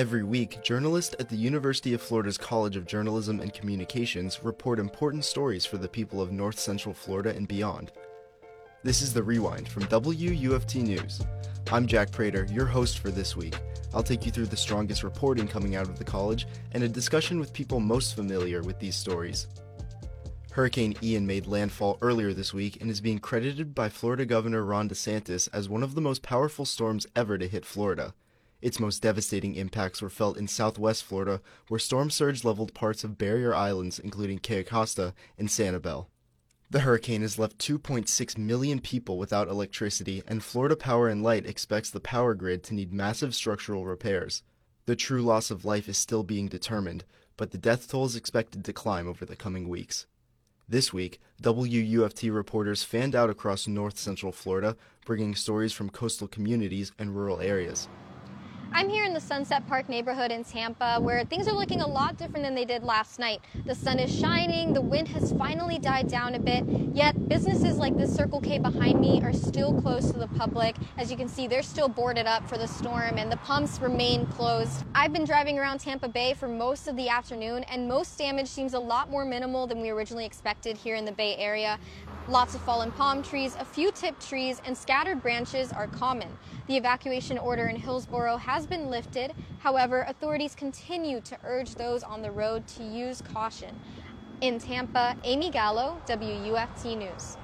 Every week, journalists at the University of Florida's College of Journalism and Communications report important stories for the people of North Central Florida and beyond. This is The Rewind from WUFT News. I'm Jack Prater, your host for this week. I'll take you through the strongest reporting coming out of the college and a discussion with people most familiar with these stories. Hurricane Ian made landfall earlier this week and is being credited by Florida Governor Ron DeSantis as one of the most powerful storms ever to hit Florida. Its most devastating impacts were felt in southwest Florida, where storm surge leveled parts of barrier islands, including Cayo Costa and Sanibel. The hurricane has left 2.6 million people without electricity, and Florida Power and Light expects the power grid to need massive structural repairs. The true loss of life is still being determined, but the death toll is expected to climb over the coming weeks. This week, WUFT reporters fanned out across north central Florida, bringing stories from coastal communities and rural areas. I'm here in the Sunset Park neighborhood in Tampa where things are looking a lot different than they did last night. The sun is shining, the wind has finally died down a bit, yet businesses like this Circle K behind me are still closed to the public. As you can see, they're still boarded up for the storm and the pumps remain closed. I've been driving around Tampa Bay for most of the afternoon and most damage seems a lot more minimal than we originally expected here in the Bay Area. Lots of fallen palm trees, a few tipped trees, and scattered branches are common. The evacuation order in Hillsborough has been lifted. However, authorities continue to urge those on the road to use caution. In Tampa, Amy Gallo, WUFT News.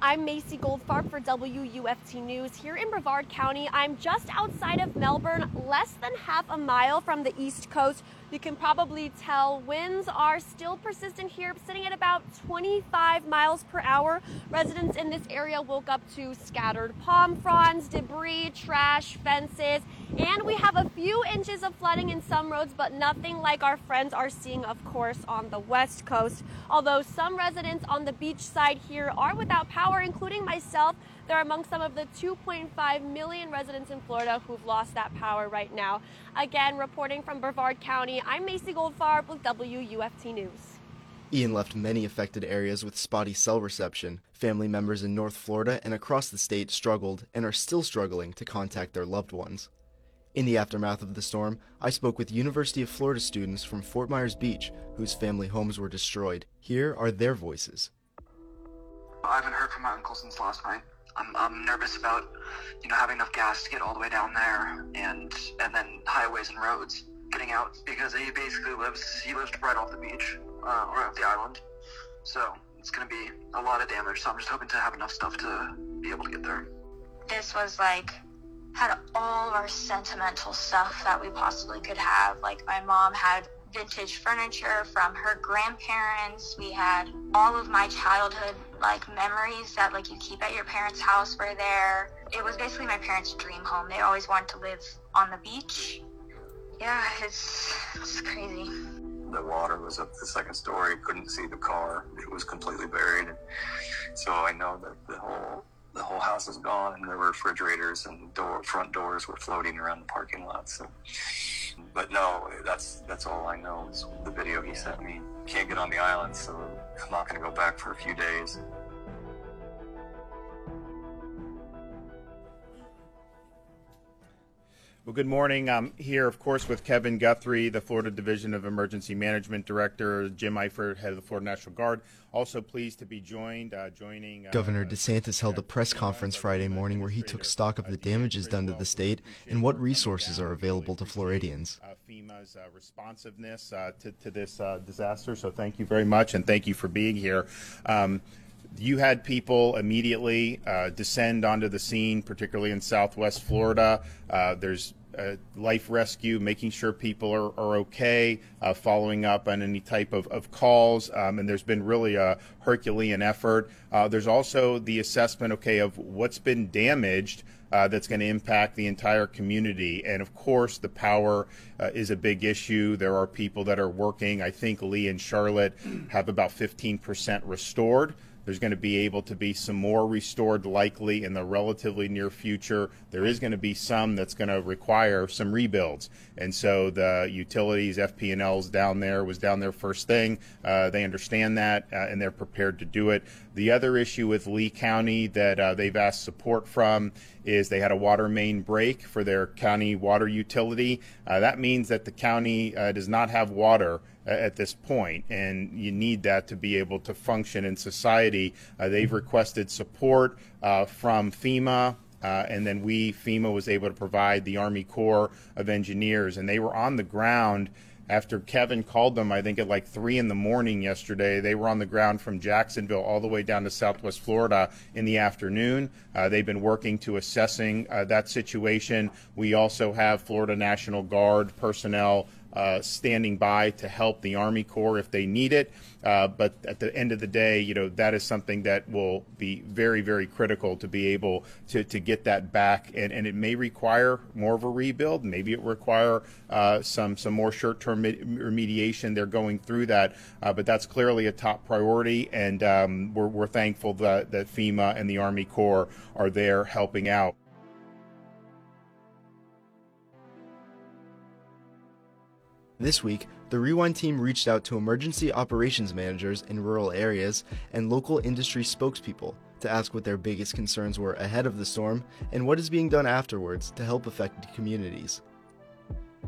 I'm Macy Goldfarb for WUFT News here in Brevard County. I'm just outside of Melbourne, less than half a mile from the East Coast. You can probably tell winds are still persistent here, sitting at about 25 miles per hour. Residents in this area woke up to scattered palm fronds, debris, trash, fences, and we have a few inches of flooding in some roads, but nothing like our friends are seeing, of course, on the west coast. Although some residents on the beach side here are without power, including myself, they're among some of the 2.5 million residents in Florida who've lost that power right now. Again, reporting from Brevard County, I'm Macy Goldfarb with WUFT News. Ian left many affected areas with spotty cell reception. Family members in North Florida and across the state struggled and are still struggling to contact their loved ones. In the aftermath of the storm, I spoke with University of Florida students from Fort Myers Beach whose family homes were destroyed. Here are their voices. I haven't heard from my uncle since last night. I'm, I'm nervous about, you know, having enough gas to get all the way down there and and then highways and roads getting out because he basically lives he lives right off the beach, uh, right off the island. So it's gonna be a lot of damage. So I'm just hoping to have enough stuff to be able to get there. This was like had all of our sentimental stuff that we possibly could have. Like my mom had vintage furniture from her grandparents. We had all of my childhood like memories that like you keep at your parents' house were there. It was basically my parents' dream home. They always wanted to live on the beach. Yeah, it's it's crazy. The water was up the second story. Couldn't see the car. It was completely buried. So I know that the whole the whole house is gone, and the refrigerators and door front doors were floating around the parking lot. So, but no, that's that's all I know is the video he sent me. Can't get on the island, so I'm not to go back for a few days. Well, good morning. I'm here, of course, with Kevin Guthrie, the Florida Division of Emergency Management Director, Jim Eifert, head of the Florida National Guard. Also pleased to be joined, uh, joining. Uh, Governor DeSantis held a press conference Friday morning where he took stock of the damages done to the state and what resources are available to Floridians. Uh, FEMA's uh, responsiveness uh, to, to, this uh, disaster. So thank you very much, and thank you for being here. Um, you had people immediately uh, descend onto the scene, particularly in Southwest Florida. Uh, there's uh, life rescue, making sure people are, are okay, uh, following up on any type of, of calls, um, and there's been really a Herculean effort. Uh, there's also the assessment, okay, of what's been damaged. Uh, that's going to impact the entire community. And of course, the power uh, is a big issue. There are people that are working. I think Lee and Charlotte have about 15% restored There's going to be able to be some more restored likely in the relatively near future. There is going to be some that's going to require some rebuilds. And so the utilities, FP&Ls down there was down there first thing. Uh, they understand that uh, and they're prepared to do it. The other issue with Lee County that uh, they've asked support from is they had a water main break for their county water utility. Uh, that means that the county uh, does not have water at this point, and you need that to be able to function in society. Uh, they've requested support uh, from FEMA. Uh, and then we, FEMA, was able to provide the Army Corps of Engineers, and they were on the ground after Kevin called them, I think at like three in the morning yesterday. They were on the ground from Jacksonville all the way down to Southwest Florida in the afternoon. Uh, they've been working to assessing uh, that situation. We also have Florida National Guard personnel uh, standing by to help the Army Corps if they need it. Uh, but at the end of the day, you know, that is something that will be very, very critical to be able to, to get that back. And, and it may require more of a rebuild. Maybe it require uh, some, some more short-term remediation. They're going through that. Uh, but that's clearly a top priority. And um, we're, we're thankful that, that FEMA and the Army Corps are there helping out. This week, the Rewind team reached out to emergency operations managers in rural areas and local industry spokespeople to ask what their biggest concerns were ahead of the storm and what is being done afterwards to help affected communities.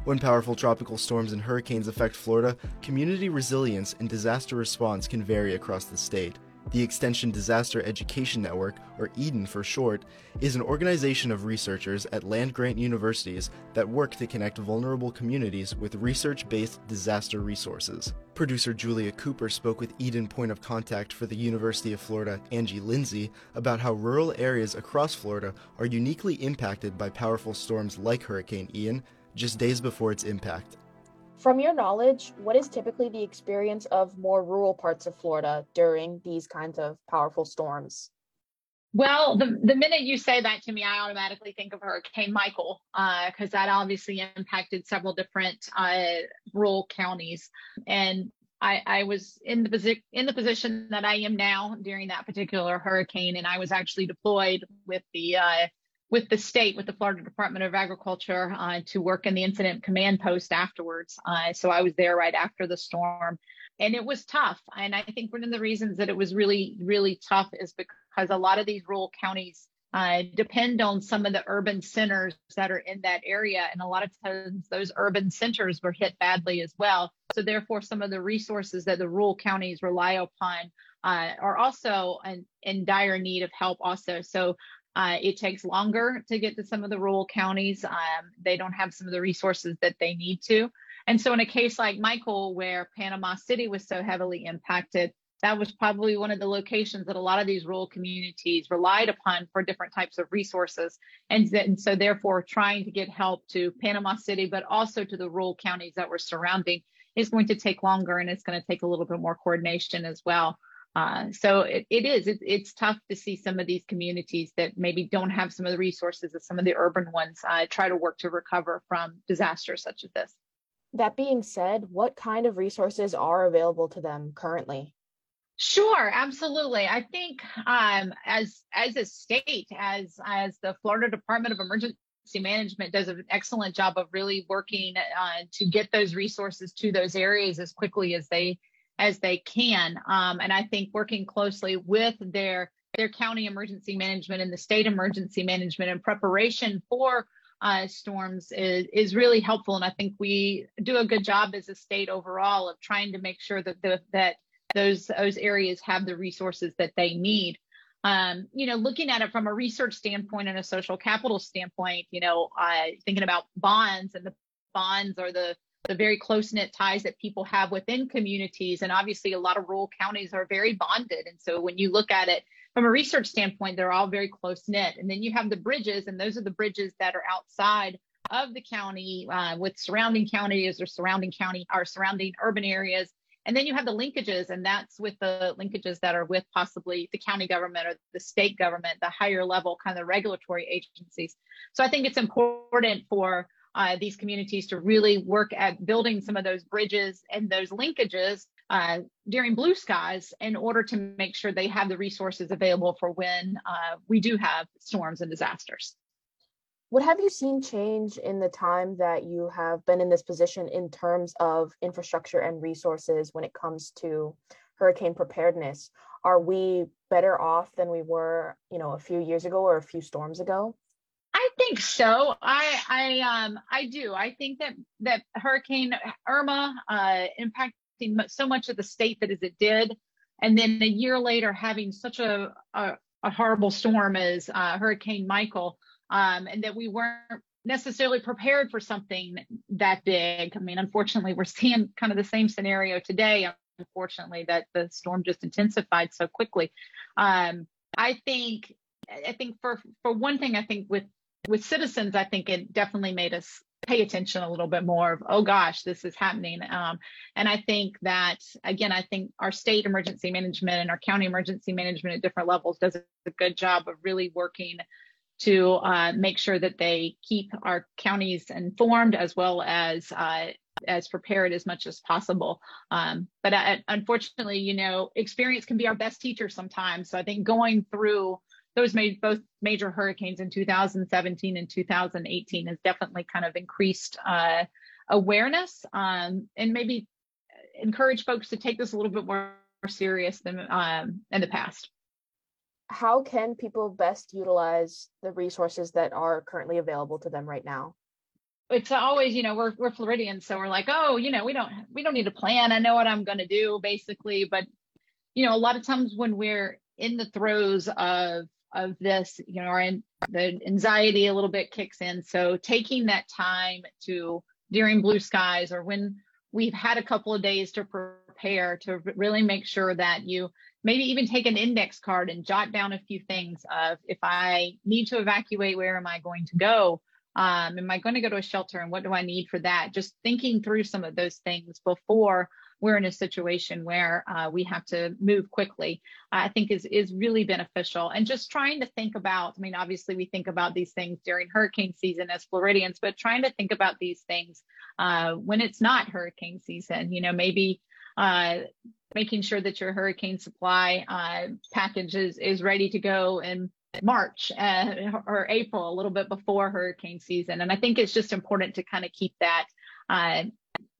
When powerful tropical storms and hurricanes affect Florida, community resilience and disaster response can vary across the state. The Extension Disaster Education Network, or EDEN for short, is an organization of researchers at land grant universities that work to connect vulnerable communities with research based disaster resources. Producer Julia Cooper spoke with EDEN point of contact for the University of Florida, Angie Lindsey, about how rural areas across Florida are uniquely impacted by powerful storms like Hurricane Ian just days before its impact. From your knowledge, what is typically the experience of more rural parts of Florida during these kinds of powerful storms? Well, the, the minute you say that to me, I automatically think of Hurricane Michael, because uh, that obviously impacted several different uh, rural counties. And I, I, was in the, posi- in the position that I am now during that particular hurricane, and I was actually deployed with the uh, with the state, with the Florida Department of Agriculture, uh, to work in the incident command post afterwards. Uh, so I was there right after the storm, and it was tough. And I think one of the reasons that it was really, really tough is because a lot of these rural counties uh, depend on some of the urban centers that are in that area. And a lot of times those urban centers were hit badly as well. So therefore, some of the resources that the rural counties rely upon uh, are also in, in, dire need of help also. So uh, it takes longer to get to some of the rural counties. Um, they don't have some of the resources that they need to. And so, in a case like Michael, where Panama City was so heavily impacted, that was probably one of the locations that a lot of these rural communities relied upon for different types of resources. And, and so, therefore, trying to get help to Panama City, but also to the rural counties that were surrounding is going to take longer and it's going to take a little bit more coordination as well. Uh, so it, it is, it, it's tough to see some of these communities that maybe don't have some of the resources that some of the urban ones uh, try to work to recover from disasters such as this. That being said, what kind of resources are available to them currently? Sure, absolutely. I think um, as as a state, as as the Florida Department of Emergency Management does an excellent job of really working uh, to get those resources to those areas as quickly as they as they can. Um, and I think working closely with their their county emergency management and the state emergency management in preparation for uh, storms is, is really helpful. And I think we do a good job as a state overall of trying to make sure that the, that those those areas have the resources that they need. Um, you know, looking at it from a research standpoint and a social capital standpoint, you know, uh, thinking about bonds and the bonds are the the very close knit ties that people have within communities. And obviously, a lot of rural counties are very bonded. And so, when you look at it from a research standpoint, they're all very close knit. And then you have the bridges, and those are the bridges that are outside of the county uh, with surrounding counties or surrounding county or surrounding urban areas. And then you have the linkages, and that's with the linkages that are with possibly the county government or the state government, the higher level kind of regulatory agencies. So I think it's important for uh, these communities to really work at building some of those bridges and those linkages uh, during blue skies in order to make sure they have the resources available for when uh, we do have storms and disasters. What have you seen change in the time that you have been in this position in terms of infrastructure and resources when it comes to hurricane preparedness? Are we better off than we were, you know, a few years ago or a few storms ago? I think so. I I um I do. I think that that Hurricane Irma uh, impacting so much of the state that as it did, and then a year later having such a a, a horrible storm as uh, Hurricane Michael um, and that we weren't necessarily prepared for something that big. I mean, unfortunately, we're seeing kind of the same scenario today. Unfortunately, that the storm just intensified so quickly. Um, I think, I think for for one thing, I think with with citizens, I think it definitely made us pay attention a little bit more of oh gosh this is happening um, and i think that again i think our state emergency management and our county emergency management at different levels does a good job of really working to uh, make sure that they keep our counties informed as well as uh, as prepared as much as possible. Um, but uh, unfortunately, you know, experience can be our best teacher sometimes. So I think going through those made both major hurricanes in 2017 and 2018 has definitely kind of increased uh, awareness um, and maybe encourage folks to take this a little bit more serious than um, in the past how can people best utilize the resources that are currently available to them right now? It's always, you know, we're we're Floridians, so we're like, oh, you know, we don't we don't need a plan. I know what I'm going to do, basically. But you know, a lot of times when we're in the throes of of this, you know, our the anxiety a little bit kicks in. So taking that time to during blue skies or when we've had a couple of days to prepare to really make sure that you maybe even take an index card and jot down a few things of if I need to evacuate, where am I going to go? Um, am I going to go to a shelter and what do I need for that? Just thinking through some of those things before we're in a situation where uh, we have to move quickly, I think is is really beneficial. And just trying to think about, I mean, obviously we think about these things during hurricane season as Floridians, but trying to think about these things uh, when it's not hurricane season. You know, maybe uh, making sure that your hurricane supply uh, package is, is ready to go in March uh, or April, a little bit before hurricane season. And I think it's just important to kind of keep that uh,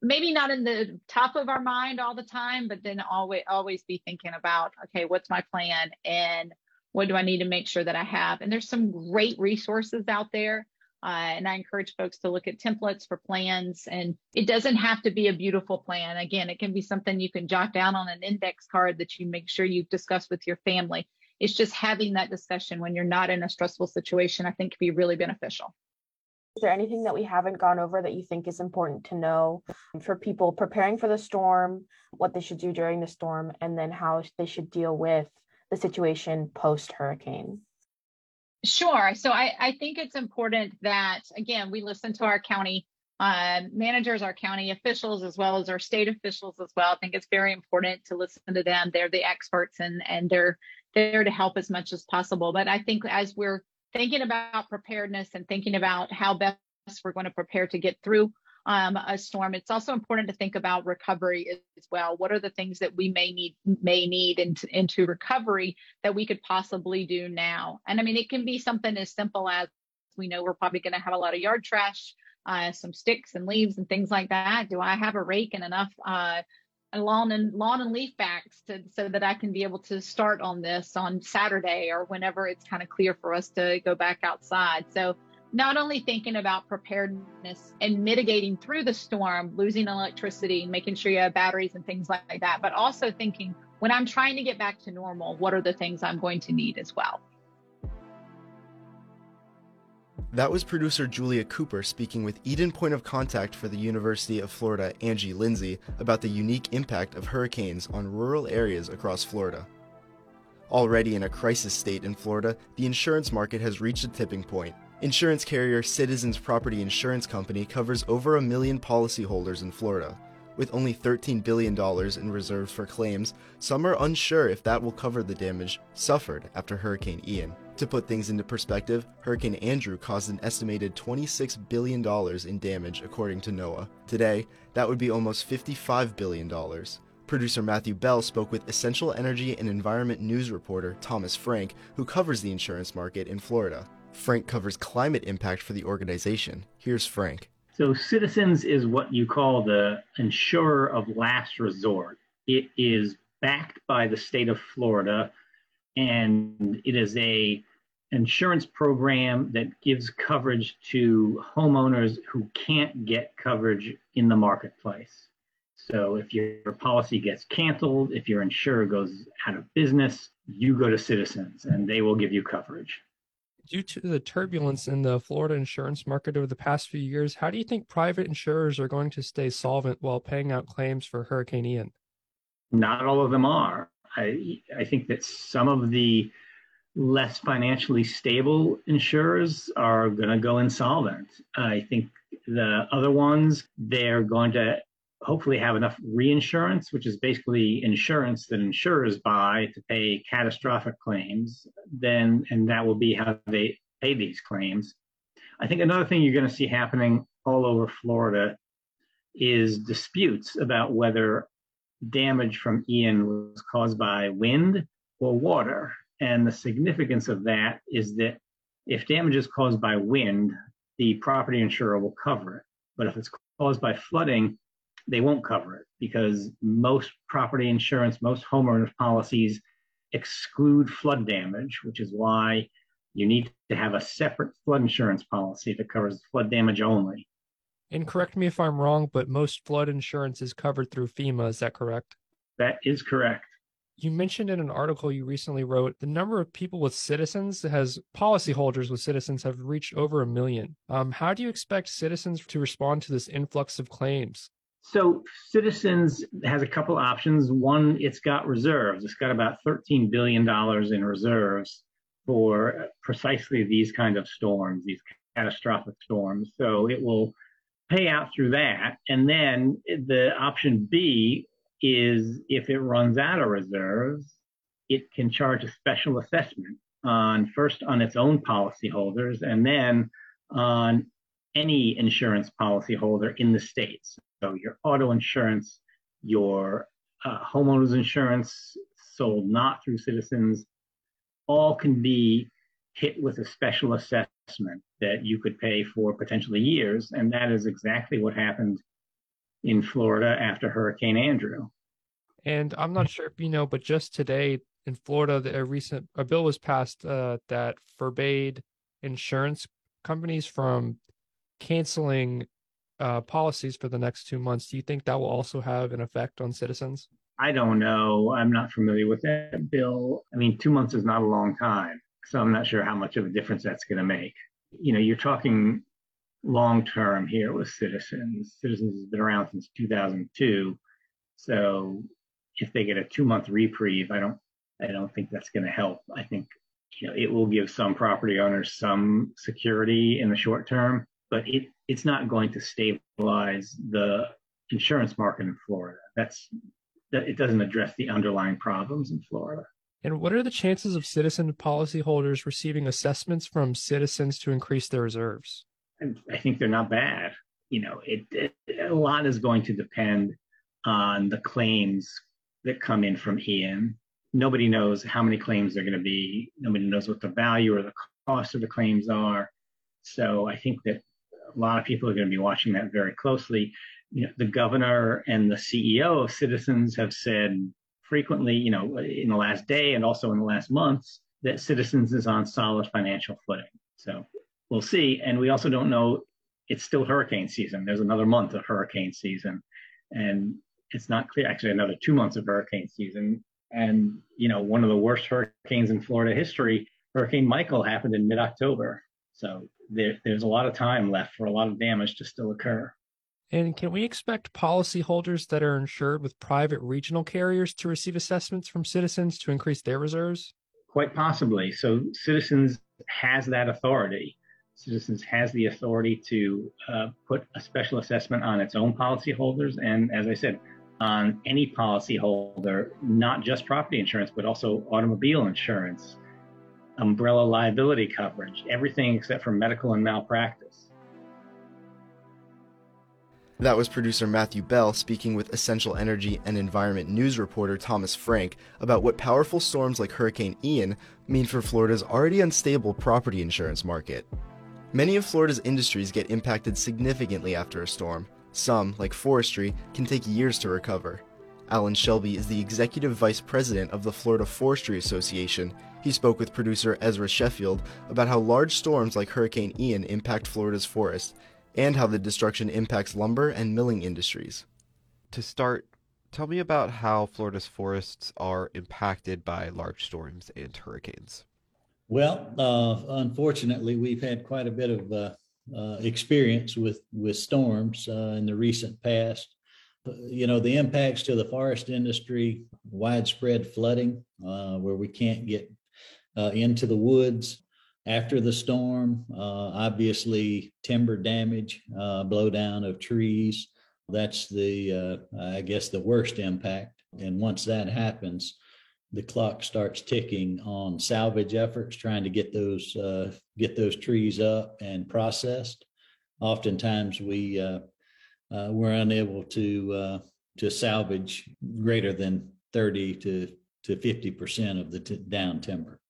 maybe not in the top of our mind all the time, but then always always be thinking about, okay, what's my plan and what do I need to make sure that I have? And there's some great resources out there. Uh, and I encourage folks to look at templates for plans. And it doesn't have to be a beautiful plan. Again, it can be something you can jot down on an index card that you make sure you discuss with your family. It's just having that discussion when you're not in a stressful situation, I think can be really beneficial. There anything that we haven't gone over that you think is important to know for people preparing for the storm, what they should do during the storm, and then how they should deal with the situation post hurricane? Sure. So I, I think it's important that, again, we listen to our county uh, managers, our county officials, as well as our state officials as well. I think it's very important to listen to them. They're the experts and, and they're there to help as much as possible. But I think as we're thinking about preparedness and thinking about how best we're going to prepare to get through um, a storm. It's also important to think about recovery as well. What are the things that we may need may need into, into recovery that we could possibly do now? And I mean, it can be something as simple as we know we're probably going to have a lot of yard trash, uh, some sticks and leaves and things like that. Do I have a rake and enough uh, lawn and lawn and leaf bags to, so that I can be able to start on this on Saturday or whenever it's kind of clear for us to go back outside. So not only thinking about preparedness and mitigating through the storm, losing electricity, making sure you have batteries and things like that, but also thinking when I'm trying to get back to normal, what are the things I'm going to need as well? That was producer Julia Cooper speaking with EDEN Point of Contact for the University of Florida, Angie Lindsey, about the unique impact of hurricanes on rural areas across Florida. Already in a crisis state in Florida, the insurance market has reached a tipping point. Insurance carrier Citizens Property Insurance Company covers over a million policyholders in Florida. With only $13 billion in reserves for claims, some are unsure if that will cover the damage suffered after Hurricane Ian. To put things into perspective, Hurricane Andrew caused an estimated $26 billion in damage according to NOAA. Today, that would be almost $55 billion. Producer Matthew Bell spoke with Essential Energy and Environment News reporter Thomas Frank, who covers the insurance market in Florida. Frank covers climate impact for the organization. Here's Frank. So, Citizens is what you call the insurer of last resort. It is backed by the state of Florida, and it is a insurance program that gives coverage to homeowners who can't get coverage in the marketplace. So if your policy gets canceled, if your insurer goes out of business, you go to Citizens and they will give you coverage. Due to the turbulence in the Florida insurance market over the past few years, how do you think private insurers are going to stay solvent while paying out claims for Hurricane Ian? Not all of them are. I, I think that some of the less financially stable insurers are going to go insolvent. I think the other ones, they're going to hopefully have enough reinsurance, which is basically insurance that insurers buy to pay catastrophic claims, then and that will be how they pay these claims. I think another thing you're going to see happening all over Florida is disputes about whether damage from Ian was caused by wind or water. And the significance of that is that if damage is caused by wind, the property insurer will cover it. But if it's caused by flooding, they won't cover it because most property insurance, most homeowners policies exclude flood damage, which is why you need to have a separate flood insurance policy that covers flood damage only. And correct me if I'm wrong, but most flood insurance is covered through FEMA. Is that correct? That is correct. You mentioned in an article you recently wrote the number of people with citizens has policyholders with citizens have reached over a million. Um, how do you expect citizens to respond to this influx of claims? So Citizens has a couple options. One, it's got reserves. It's got about $13 billion in reserves for precisely these kind of storms, these catastrophic storms. So it will pay out through that. And then the option B is if it runs out of reserves, it can charge a special assessment on first on its own policyholders and then on any insurance policyholder in the states. So your auto insurance, your uh, homeowners insurance sold not through Citizens, all can be hit with a special assessment that you could pay for potentially years. And that is exactly what happened in Florida after Hurricane Andrew. And I'm not sure if you know, but just today in Florida, a recent a bill was passed uh, that forbade insurance companies from canceling uh, policies for the next two months. Do you think that will also have an effect on citizens? I don't know. I'm not familiar with that bill. I mean, two months is not a long time, so I'm not sure how much of a difference that's going to make. You know, you're talking long term here with Citizens. Citizens has been around since 2002, so if they get a two month reprieve, I don't, I don't think that's going to help. I think you know it will give some property owners some security in the short term, but it it's not going to stabilize the insurance market in Florida. That's that it doesn't address the underlying problems in Florida. And what are the chances of citizen policyholders receiving assessments from citizens to increase their reserves? I think they're not bad. You know, it, it a lot is going to depend on the claims that come in from Ian. Nobody knows how many claims they're going to be. Nobody knows what the value or the cost of the claims are. So I think that a lot of people are going to be watching that very closely. You know, the governor and the CEO of Citizens have said frequently, you know, in the last day and also in the last months, that Citizens is on solid financial footing. So we'll see. And we also don't know. It's still hurricane season. There's another month of hurricane season, and it's not clear. Actually, another two months of hurricane season. And you know, one of the worst hurricanes in Florida history, Hurricane Michael, happened in mid-October. So there, there's a lot of time left for a lot of damage to still occur. And can we expect policyholders that are insured with private regional carriers to receive assessments from citizens to increase their reserves? Quite possibly. So Citizens has that authority. Citizens has the authority to uh, put a special assessment on its own policyholders. And as I said, on any policyholder, not just property insurance, but also automobile insurance, umbrella liability coverage, everything except for medical and malpractice. That was producer Matthew Bell speaking with Essential Energy and Environment News reporter Thomas Frank about what powerful storms like Hurricane Ian mean for Florida's already unstable property insurance market. Many of Florida's industries get impacted significantly after a storm. Some, like forestry, can take years to recover. Alan Shelby is the executive vice president of the Florida Forestry Association. He spoke with producer Ezra Sheffield about how large storms like Hurricane Ian impact Florida's forests and how the destruction impacts lumber and milling industries. To start, tell me about how Florida's forests are impacted by large storms and hurricanes. Well, uh, unfortunately, we've had quite a bit of uh, uh, experience with with storms uh, in the recent past. Uh, you know, the impacts to the forest industry, widespread flooding, uh, where we can't get into the woods, after the storm, uh, obviously timber damage, uh, blowdown of trees. That's the, uh, I guess, the worst impact. And once that happens, the clock starts ticking on salvage efforts, trying to get those uh, get those trees up and processed. Oftentimes, we uh, uh, we're unable to to salvage greater than thirty to to fifty percent of the t- down timber.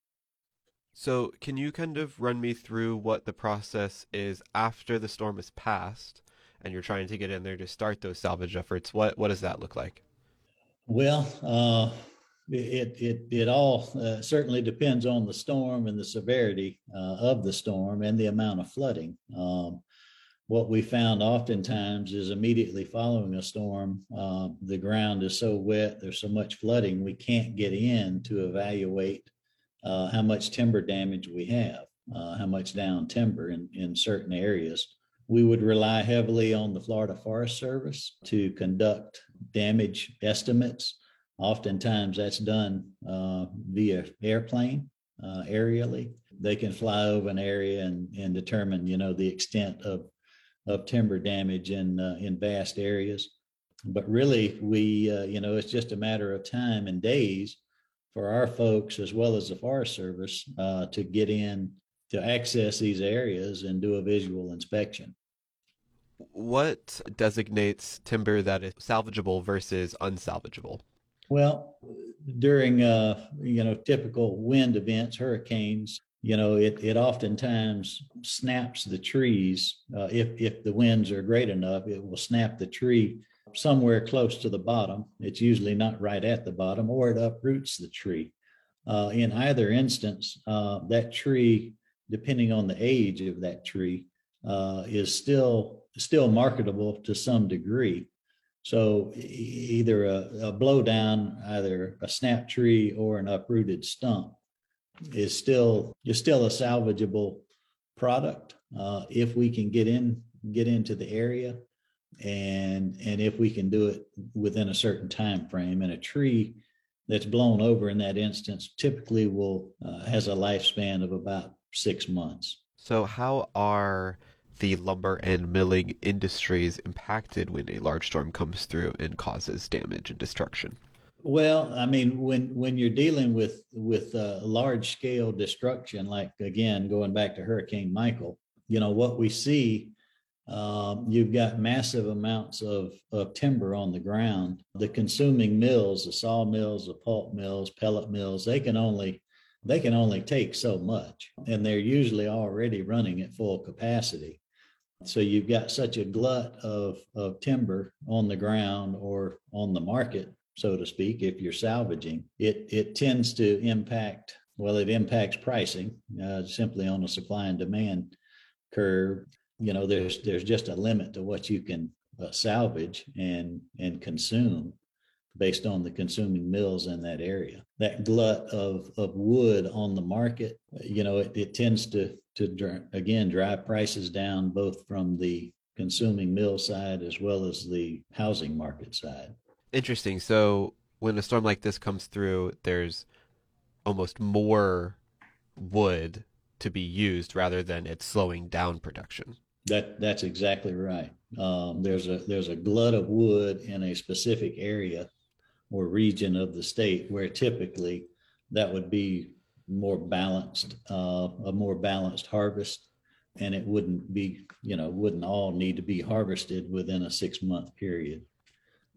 So, can you kind of run me through what the process is after the storm has passed and you're trying to get in there to start those salvage efforts? What what does that look like? Well, uh, it it it all uh, certainly depends on the storm and the severity uh, of the storm and the amount of flooding. Um, what we found oftentimes is immediately following a storm, uh, the ground is so wet, there's so much flooding, we can't get in to evaluate uh, how much timber damage we have, uh, how much down timber in, in certain areas. We would rely heavily on the Florida Forest Service to conduct damage estimates. Oftentimes that's done uh, via airplane, uh, aerially. They can fly over an area and, and determine, you know, the extent of, of timber damage in, uh, in vast areas. But really, we, uh, you know, it's just a matter of time and days for our folks as well as the Forest Service uh, to get in to access these areas and do a visual inspection. What designates timber that is salvageable versus unsalvageable? Well, during uh, you know typical wind events, hurricanes, you know it it oftentimes snaps the trees. Uh, if if the winds are great enough, it will snap the tree somewhere close to the bottom. It's usually not right at the bottom, or it uproots the tree. Uh, in either instance, uh, that tree, depending on the age of that tree, uh, is still still marketable to some degree. So either a, a blowdown, either a snap tree or an uprooted stump, is still is still a salvageable product uh, if we can get in get into the area and and if we can do it within a certain time frame. And a tree that's blown over in that instance typically will uh, has a lifespan of about six months. So how are the lumber and milling industries impacted when a large storm comes through and causes damage and destruction well i mean when when you're dealing with with uh, large scale destruction like again going back to hurricane michael you know what we see um, you've got massive amounts of, of timber on the ground. The consuming mills, the sawmills, the pulp mills, pellet mills, they can only they can only take so much, and they're usually already running at full capacity. So you've got such a glut of, of timber on the ground or on the market, so to speak, if you're salvaging, it, it tends to impact, well, it impacts pricing uh, simply on a supply and demand curve. You know there's there's just a limit to what you can uh, salvage and and consume based on the consuming mills in that area. That glut of of wood on the market you know it, it tends to to again drive prices down both from the consuming mill side as well as the housing market side. Interesting. So when a storm like this comes through there's almost more wood to be used rather than it slowing down production. That that's exactly right. Um, there's a there's a glut of wood in a specific area or region of the state where typically that would be more balanced, uh, a more balanced harvest. and it wouldn't be, you know, wouldn't all need to be harvested within a six month period.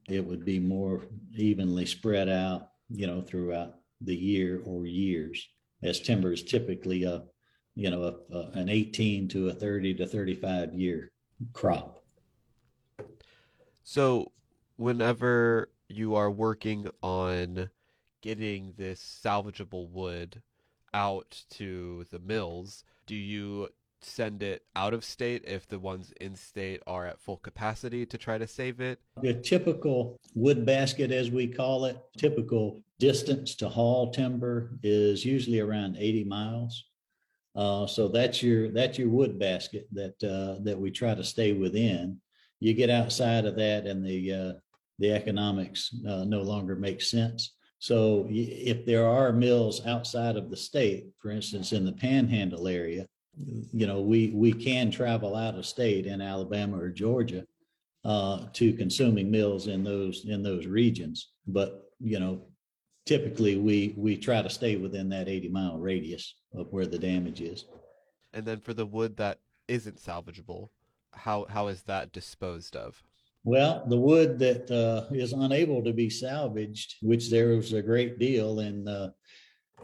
It would be more evenly spread out, you know, throughout the year or years, as timber is typically a, you know, a, a, an 18 to a 30 to 35 year crop. So, whenever you are working on getting this salvageable wood out to the mills, do you send it out of state if the ones in state are at full capacity to try to save it? The typical wood basket, as we call it, typical distance to haul timber is usually around 80 miles. Uh, so that's your that's your wood basket that uh, that we try to stay within. You get outside of that, and the uh, the economics uh, no longer make sense. So if there are mills outside of the state, for instance, in the Panhandle area, you know, we we can travel out of state in Alabama or Georgia uh, to consuming mills in those in those regions. But you know, typically we we try to stay within that 80 mile radius of where the damage is. And then for the wood that isn't salvageable, how how is that disposed of? Well, the wood that uh, is unable to be salvaged, which there was a great deal in uh,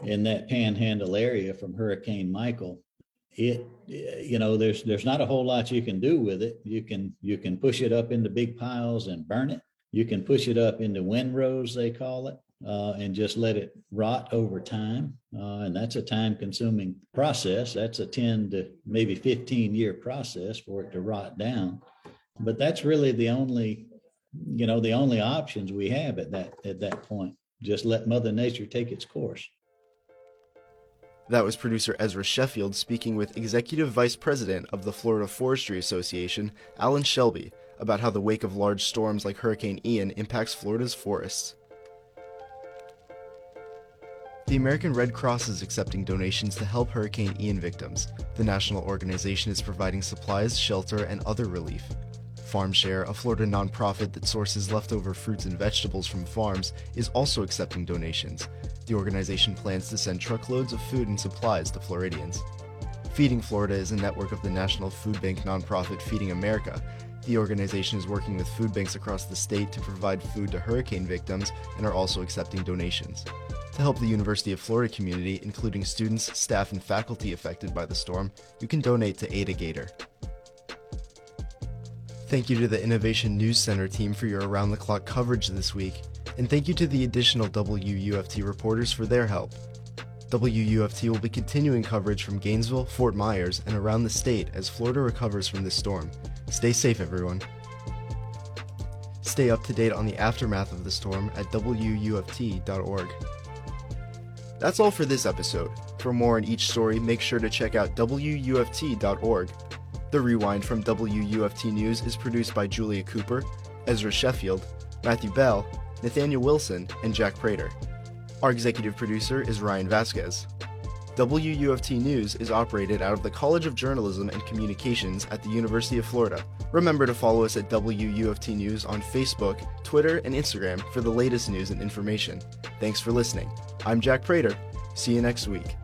in that Panhandle area from Hurricane Michael, it you know there's there's not a whole lot you can do with it. You can you can push it up into big piles and burn it. You can push it up into windrows they call it uh, and just let it rot over time. Uh, and that's a time consuming process. That's a 10 to maybe 15 year process for it to rot down but that's really the only you know the only options we have at that at that point just let mother nature take its course that was producer Ezra Sheffield speaking with Executive Vice President of the Florida Forestry Association, Alan Shelby, about how the wake of large storms like Hurricane Ian impacts Florida's forests. The American Red Cross is accepting donations to help Hurricane Ian victims. The national organization is providing supplies, shelter, and other relief. FarmShare, a Florida nonprofit that sources leftover fruits and vegetables from farms, is also accepting donations. The organization plans to send truckloads of food and supplies to Floridians. Feeding Florida is a network of the National Food Bank nonprofit Feeding America. The organization is working with food banks across the state to provide food to hurricane victims and are also accepting donations. To help the University of Florida community, including students, staff, and faculty affected by the storm, you can donate to Aid-A-Gator. Thank you to the Innovation News Center team for your around the clock coverage this week, and thank you to the additional WUFT reporters for their help. WUFT will be continuing coverage from Gainesville, Fort Myers, and around the state as Florida recovers from this storm. Stay safe, everyone. Stay up to date on the aftermath of the storm at WUFT.org. That's all for this episode. For more on each story, make sure to check out WUFT.org the Rewind from WUFT News is produced by Julia Cooper, Ezra Sheffield, Matthew Bell, Nathaniel Wilson, and Jack Prater. Our executive producer is Ryan Vasquez. WUFT News is operated out of the College of Journalism and Communications at the University of Florida. Remember to follow us at WUFT News on Facebook, Twitter, and Instagram for the latest news and information. Thanks for listening. I'm Jack Prater. See you next week.